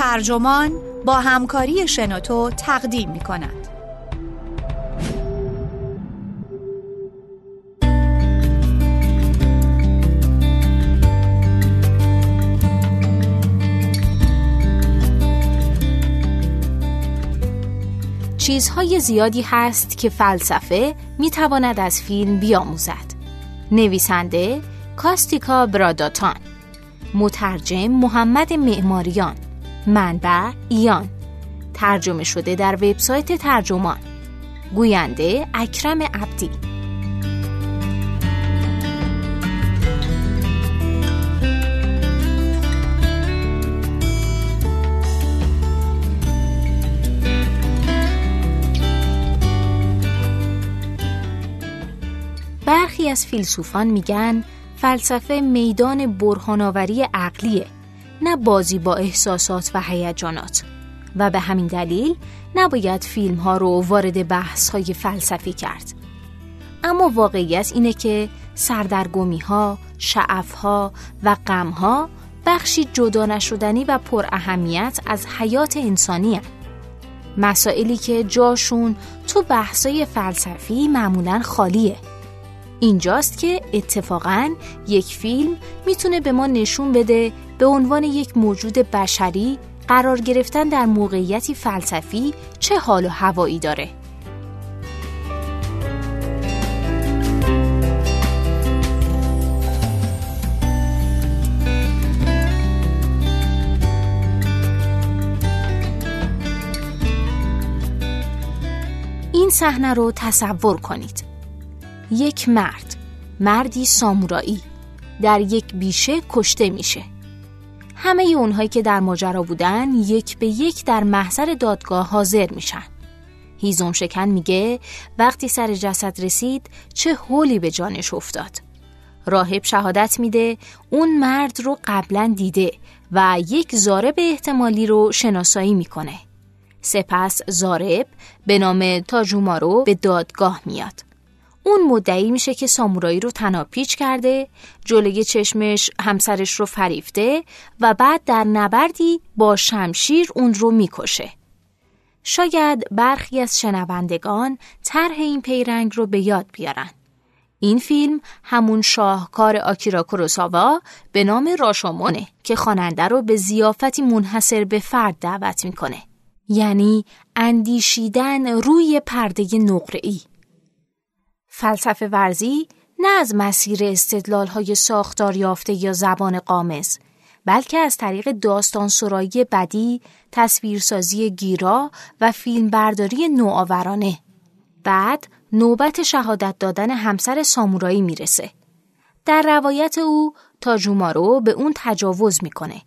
ترجمان با همکاری شنوتو تقدیم می کند. چیزهای زیادی هست که فلسفه می تواند از فیلم بیاموزد. نویسنده کاستیکا براداتان مترجم محمد معماریان منبع ایان. ترجمه شده در وبسایت ترجمان. گوینده اکرم عبدی. برخی از فیلسوفان میگن فلسفه میدان برهانآوری عقلیه. نه بازی با احساسات و هیجانات. و به همین دلیل نباید فیلم ها رو وارد بحث های فلسفی کرد. اما واقعیت اینه که سردرگمی ها، شعف ها و غم ها بخشی جدا نشدنی و پر اهمیت از حیات انسانی هست. مسائلی که جاشون تو بحثای فلسفی معمولا خالیه. اینجاست که اتفاقا یک فیلم می‌تونه به ما نشون بده به عنوان یک موجود بشری قرار گرفتن در موقعیتی فلسفی چه حال و هوایی داره؟ این صحنه رو تصور کنید. یک مرد مردی سامورایی در یک بیشه کشته میشه. همه اونهایی که در ماجرا بودن یک به یک در محضر دادگاه حاضر میشن. هیزم شکن میگه وقتی سر جسد رسید چه حولی به جانش افتاد. راهب شهادت میده اون مرد رو قبلا دیده و یک زارب احتمالی رو شناسایی می‌کنه. سپس زارب به نام تاجومارو به دادگاه میاد. اون مدعی میشه که سامورایی رو تناپیچ کرده جلوی چشمش همسرش رو فریفته و بعد در نبردی با شمشیر اون رو می‌کشه. شاید برخی از شنوندگان طرح این پیرنگ رو به یاد بیارن. این فیلم همون شاهکار آکیرا کوروساوا به نام راشامونه که خواننده رو به زیافتی منحصر به فرد دعوت می‌کنه. یعنی اندیشیدن روی پرده نقره‌ای. فلسفه ورزی نه از مسیر استدلال های ساختار یافته یا زبان قامز بلکه از طریق داستان سرایی بدی، تصویرسازی گیرا و فیلمبرداری نوآورانه. بعد نوبت شهادت دادن همسر سامورایی می‌رسه. در روایت او تاجومارو به اون تجاوز می‌کنه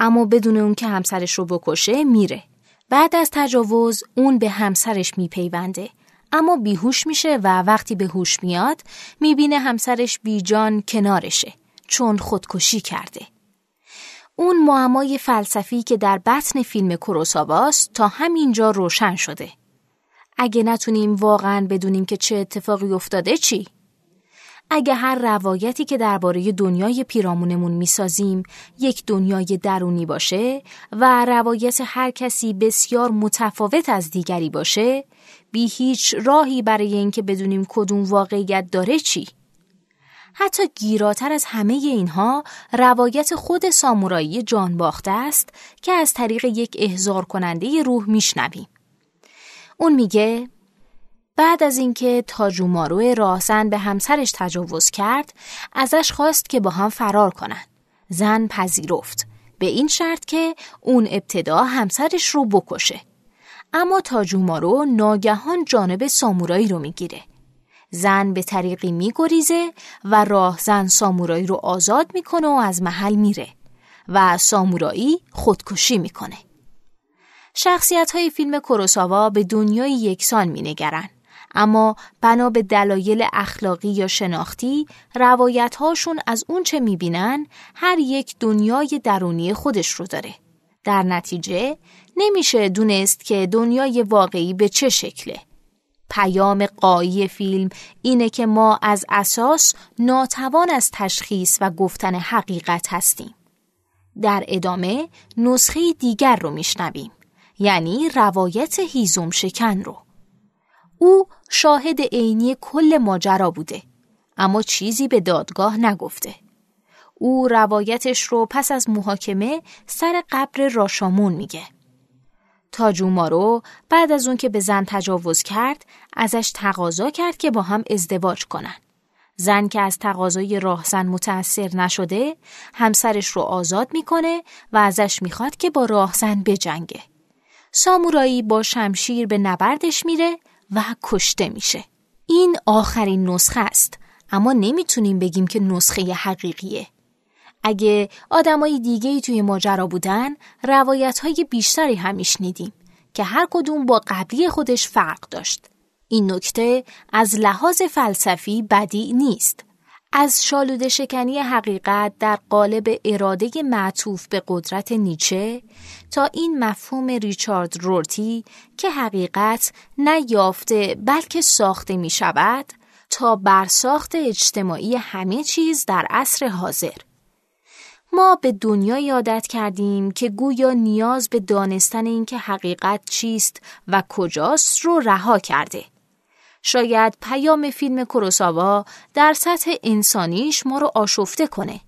اما بدون اون که همسرش رو بکشه میره. بعد از تجاوز اون به همسرش میپیونده اما بیهوش میشه و وقتی به هوش میاد می‌بینه همسرش بیجان کنارشه چون خودکشی کرده. اون معمای فلسفی که در بطن فیلم کروساواست تا همینجا روشن شده. اگه نتونیم واقعا بدونیم که چه اتفاقی افتاده چی؟ اگه هر روایتی که درباره دنیای پیرامونمون می‌سازیم یک دنیای درونی باشه و روایت هر کسی بسیار متفاوت از دیگری باشه بی هیچ راهی برای اینکه بدونیم کدوم واقعیت داره چی؟ حتی گیراتر از همه اینها روایت خود سامورایی جان باخته است که از طریق یک احضار کننده روح میشنویم. اون میگه بعد از اینکه تاجومارو راهزن به همسرش تجاوز کرد ازش خواست که با هم فرار کنن. زن پذیرفت به این شرط که اون ابتدا همسرش رو بکشه. اما تاجومارو ناگهان جانب سامورایی رو می‌گیره. زن به طریقی میگریزه و راه زن سامورایی رو آزاد می‌کنه و از محل میره و سامورایی خودکشی می‌کنه. شخصیت های فیلم کروساوا به دنیای یکسان مینگرن اما بنا به دلایل اخلاقی یا شناختی روایت هاشون از اون چه می‌بینن هر یک دنیای درونی خودش رو داره. در نتیجه نمیشه دونست که دنیای واقعی به چه شکله. پیام قایی فیلم اینه که ما از اساس ناتوان از تشخیص و گفتن حقیقت هستیم. در ادامه نسخه دیگر رو میشنویم یعنی روایت هیزم شکن رو او شاهد عینی کل ماجرا بوده اما چیزی به دادگاه نگفته او روایتش رو پس از محاکمه سر قبر راشامون میگه تاجومارو بعد از اون که به زن تجاوز کرد ازش تقاضا کرد که با هم ازدواج کنن. زن که از تقاضای راهزن متأثر نشده همسرش رو آزاد می‌کنه و ازش می‌خواد که با راهزن بجنگه. سامورایی با شمشیر به نبردش میره و کشته میشه. این آخرین نسخه است اما نمی‌تونیم بگیم که نسخه حقیقیه. اگه آدمای دیگه ای توی ماجرا بودن روایت های بیشتری هم میشنیدیم که هر کدوم با قبلی خودش فرق داشت. این نکته از لحاظ فلسفی بدی نیست. از شالوده شکنی حقیقت در قالب اراده معطوف به قدرت نیچه تا این مفهوم ریچارد رورتی که حقیقت نه یافته بلکه ساخته می شود تا برساخت اجتماعی همه چیز در عصر حاضر. ما به دنیا عادت کردیم که گویا نیاز به دانستن اینکه حقیقت چیست و کجاست رو رها کرده. شاید پیام فیلم کروساوا در سطح انسانیش ما رو آشفته کنه.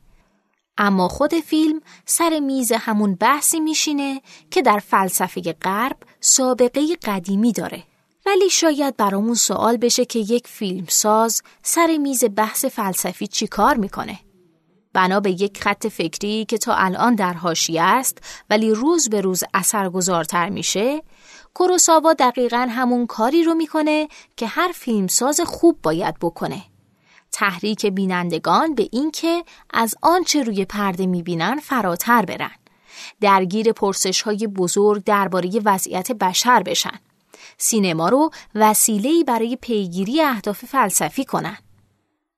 اما خود فیلم سر میز همون بحثی میشینه که در فلسفه غرب سابقه قدیمی داره. ولی شاید برامون سوال بشه که یک فیلمساز سر میز بحث فلسفی چی کار می‌کنه؟ بنا به یک خط فکری که تا الان در حاشیه است ولی روز به روز اثرگذارتر میشه کوروساوا دقیقا همون کاری رو می‌کنه که هر فیلمساز خوب باید بکنه. تحریک بینندگان به اینکه از آنچه روی پرده می‌بینن فراتر برن. درگیر پرسش های بزرگ درباره وضعیت بشر بشن. سینما رو وسیله‌ای برای پیگیری اهداف فلسفی کنن.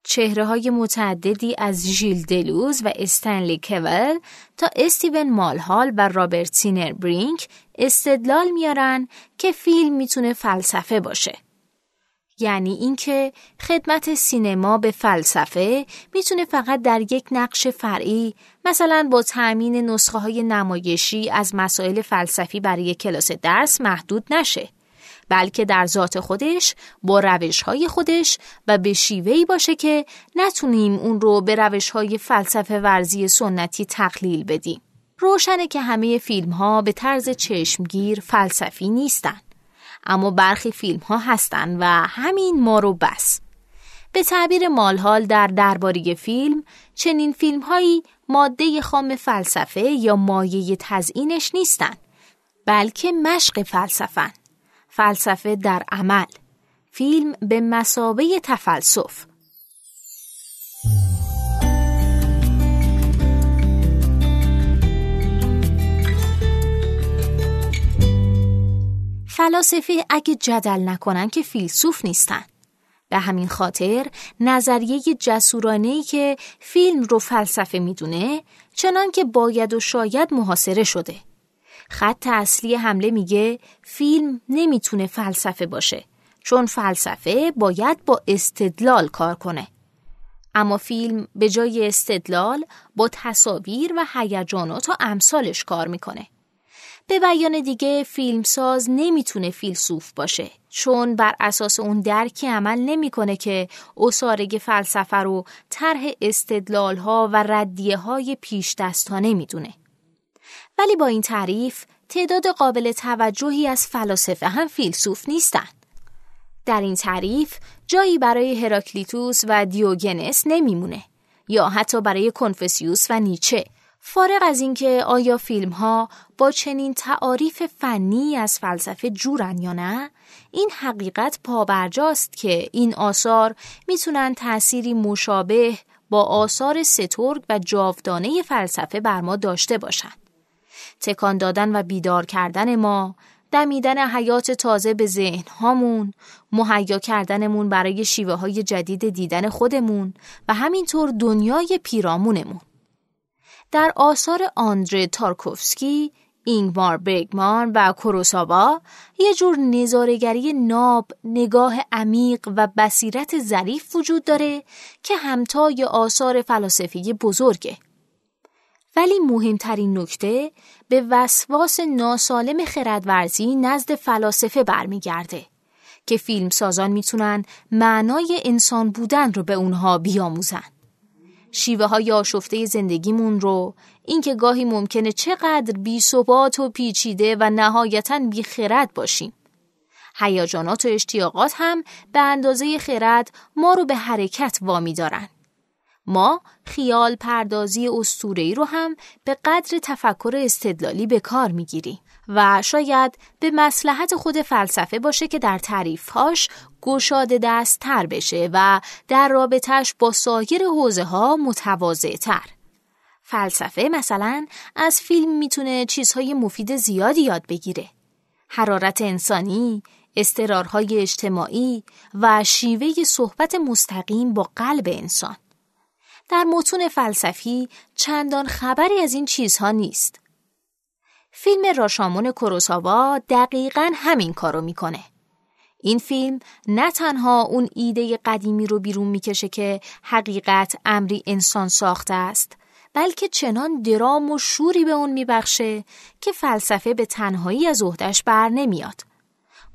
چهره های متعددی از ژیل دلوز و استنلی کول تا استیون مالهال و رابرت سینر برینک استدلال میارن که فیلم می‌تونه فلسفه باشه. یعنی اینکه خدمت سینما به فلسفه می‌تونه فقط در یک نقش فرعی مثلا با تأمین نسخه های نمایشی از مسائل فلسفی برای کلاس درس محدود نشه. بلکه در ذات خودش با روش های خودش و به شیوهی باشه که نتونیم اون رو به روش های فلسفه ورزی سنتی تقلیل بدیم. روشنه که همه فیلم ها به طرز چشمگیر فلسفی نیستن. اما برخی فیلم ها هستن و همین ما رو بس. به تعبیر مالحال در درباره فیلم چنین فیلم هایی ماده خام فلسفه یا مایه تزئینش نیستن بلکه مشق فلسفن فلسفه در عمل. فیلم به مسابه تفلسف. فلاسفه اگه جدل نکنن که فیلسوف نیستن. به همین خاطر نظریه جسورانهی که فیلم رو فلسفه می‌دونه چنان که باید و شاید محاصره شده. خط اصلی حمله میگه فیلم نمی‌تونه فلسفه باشه چون فلسفه باید با استدلال کار کنه. اما فیلم به جای استدلال با تصاویر و هیجانات و امثالش کار می‌کنه. به بیان دیگه فیلمساز نمی‌تونه فیلسوف باشه چون بر اساس اون درکی عمل نمی‌کنه که اصارگ فلسفه رو طرح استدلال ها و ردیه های پیش دستانه می‌دونه. ولی با این تعریف تعداد قابل توجهی از فلاسفه هم فیلسوف نیستند. در این تعریف جایی برای هراکلیتوس و دیوگنس نمیمونه یا حتی برای کنفسیوس و نیچه فارغ از اینکه آیا فیلم ها با چنین تعاریف فنی از فلسفه جورن یا نه این حقیقت پابرجاست که این آثار می‌تونن تأثیری مشابه با آثار سترگ و جاودانه فلسفه بر ما داشته باشند تکان دادن و بیدار کردن ما دمیدن حیات تازه به ذهن هامون مهیا کردنمون برای شیوه های جدید دیدن خودمون و همینطور دنیای پیرامونمون در آثار آندره تارکوفسکی اینگمار برگمان و کوروساوا یه جور نظارگری ناب، نگاه عمیق و بصیرت ظریف وجود داره که همتای آثار فلسفی بزرگه. ولی مهمترین نکته به وسواس ناسالم خردورزی نزد فلاسفه برمیگرده که فیلم سازان می‌تونن معنای انسان بودن رو به اونها بیاموزن. شیوه های آشفته زندگیمون رو اینکه گاهی ممکنه چقدر بی ثبات و پیچیده و نهایتا بی خرد باشیم. هیجانات و اشتیاقات هم به اندازه خرد ما رو به حرکت وامی دارن. ما خیال پردازی ای رو هم به قدر تفکر استدلالی به کار می‌گیریم و شاید به مسلحت خود فلسفه باشه که در تعریفهاش گشاده دست تر بشه و در رابطش با سایر حوزه ها متواضع تر. فلسفه مثلا از فیلم می‌تونه چیزهای مفید زیادی یاد بگیره. حرارت انسانی، استرارهای اجتماعی و شیوه صحبت مستقیم با قلب انسان. در متون فلسفی چندان خبری از این چیزها نیست. فیلم راشامون کوروساوا دقیقا همین کارو می‌کنه. این فیلم نه تنها اون ایده قدیمی رو بیرون می‌کشه که حقیقت امری انسان ساخته است بلکه چنان درام و شوری به اون میبخشه که فلسفه به تنهایی از عهدهش بر نمیاد.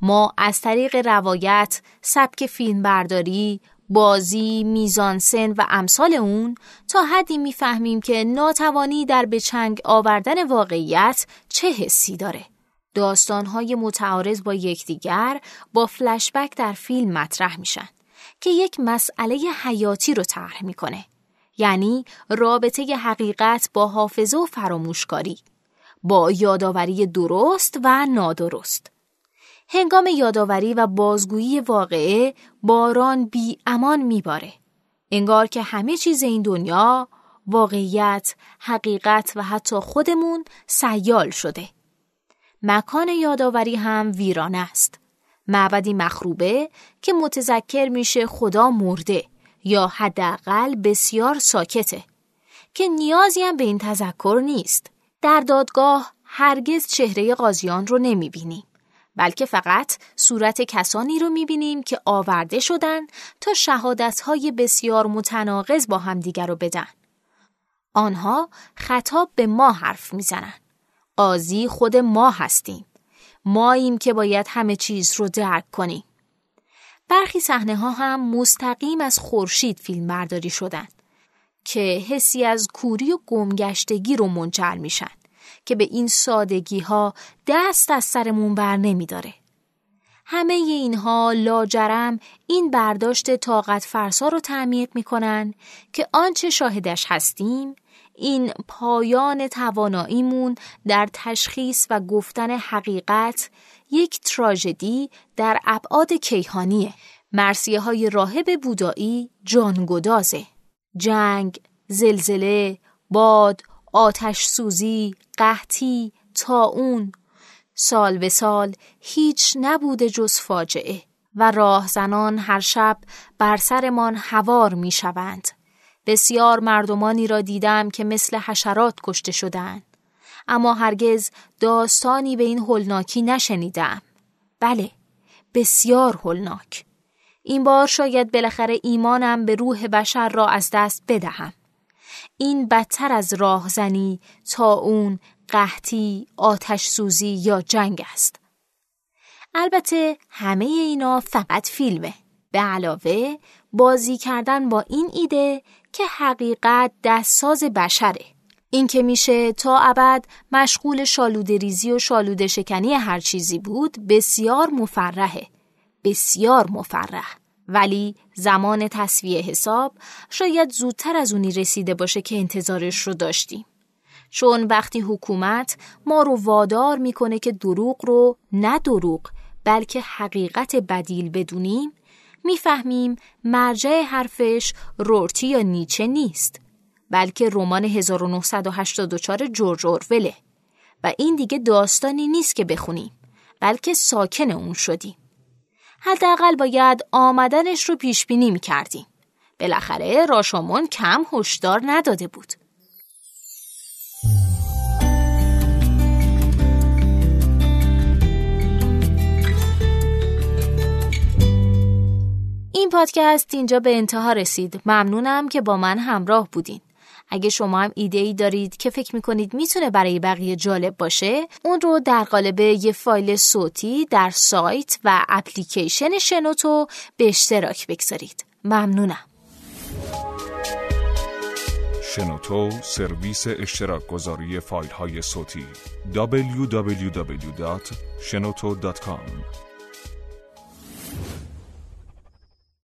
ما از طریق روایت، سبک فیلمبرداری، بازی، میزانسن و امثال اون تا حدی می‌فهمیم که ناتوانی در بچنگ آوردن واقعیت چه حسی داره. داستانهای متعارض با یکدیگر با فلشبک در فیلم مطرح میشن که یک مسئله حیاتی رو طرح می‌کنه. یعنی رابطه حقیقت با حافظه و فراموشکاری با یادآوری درست و نادرست هنگام یادآوری و بازگویی واقعه باران بی امان میباره. انگار که همه چیز این دنیا واقعیت، حقیقت و حتی خودمون سیال شده. مکان یادآوری هم ویران است. معبدی مخروبه که متذکر میشه خدا مرده یا حداقل بسیار ساکته که نیازی هم به این تذکر نیست. در دادگاه هرگز چهره قاضیان رو نمی‌بینیم. بلکه فقط صورت کسانی رو می‌بینیم که آورده شدن تا شهادتهای بسیار متناقض با همدیگر رو بدن. آنها خطاب به ما حرف می‌زنن. قاضی خود ما هستیم. ماییم که باید همه چیز رو درک کنیم. برخی صحنه ها هم مستقیم از خورشید فیلم برداری شدن که حسی از کوری و گمگشتگی رو منجر میشن. که به این سادگی ها دست از سرمون بر نمی داره. همه اینها لاجرم این برداشت طاقت فرسا رو تعمیق می‌کنن که آنچه شاهدش هستیم این پایان تواناییمون در تشخیص و گفتن حقیقت یک تراژدی در ابعاد کیهانیه مرسیه های راهب بودایی جانگدازه جنگ، زلزله، باد، آتش سوزی، قحطی، اون سال به سال هیچ نبوده جز فاجعه و راهزنان هر شب بر سرمان هوار می شوند. بسیار مردمانی را دیدم که مثل حشرات کشته شدند. اما هرگز داستانی به این هلناکی نشنیدم. بله، بسیار هلناک. این بار شاید بالاخره ایمانم به روح بشر را از دست بدهم. این بدتر از راهزنی، اون قحطی، آتش سوزی یا جنگ است. البته همه اینا فقط فیلمه. به علاوه بازی کردن با این ایده که حقیقت دستساز بشره. این که میشه تا ابد مشغول شالوده ریزی و شالوده شکنی هر چیزی بود بسیار مفرحه. بسیار مفرح. ولی زمان تصویه حساب شاید زودتر از اونی رسیده باشه که انتظارش رو داشتیم. چون وقتی حکومت ما رو وادار می‌کنه که دروغ رو نه دروغ بلکه حقیقت بدیل بدونیم می‌فهمیم مرجع حرفش رورتی یا نیچه نیست بلکه رمان 1984 جورج اوروله و این دیگه داستانی نیست که بخونیم بلکه ساکن اون شدیم حداقل باید آمدنش رو پیش بینی می کردیم. بالاخره راشامون کم هشدار نداده بود. این پادکست اینجا به انتها رسید. ممنونم که با من همراه بودین. اگه شما هم ایده ای دارید که فکر می‌کنید می‌تونه برای بقیه جالب باشه اون رو در قالب یه فایل صوتی در سایت و اپلیکیشن شنوتو به اشتراک بگذارید. ممنونم. شنوتو سرویس اشتراک گذاری فایل های صوتی www.shenoto.com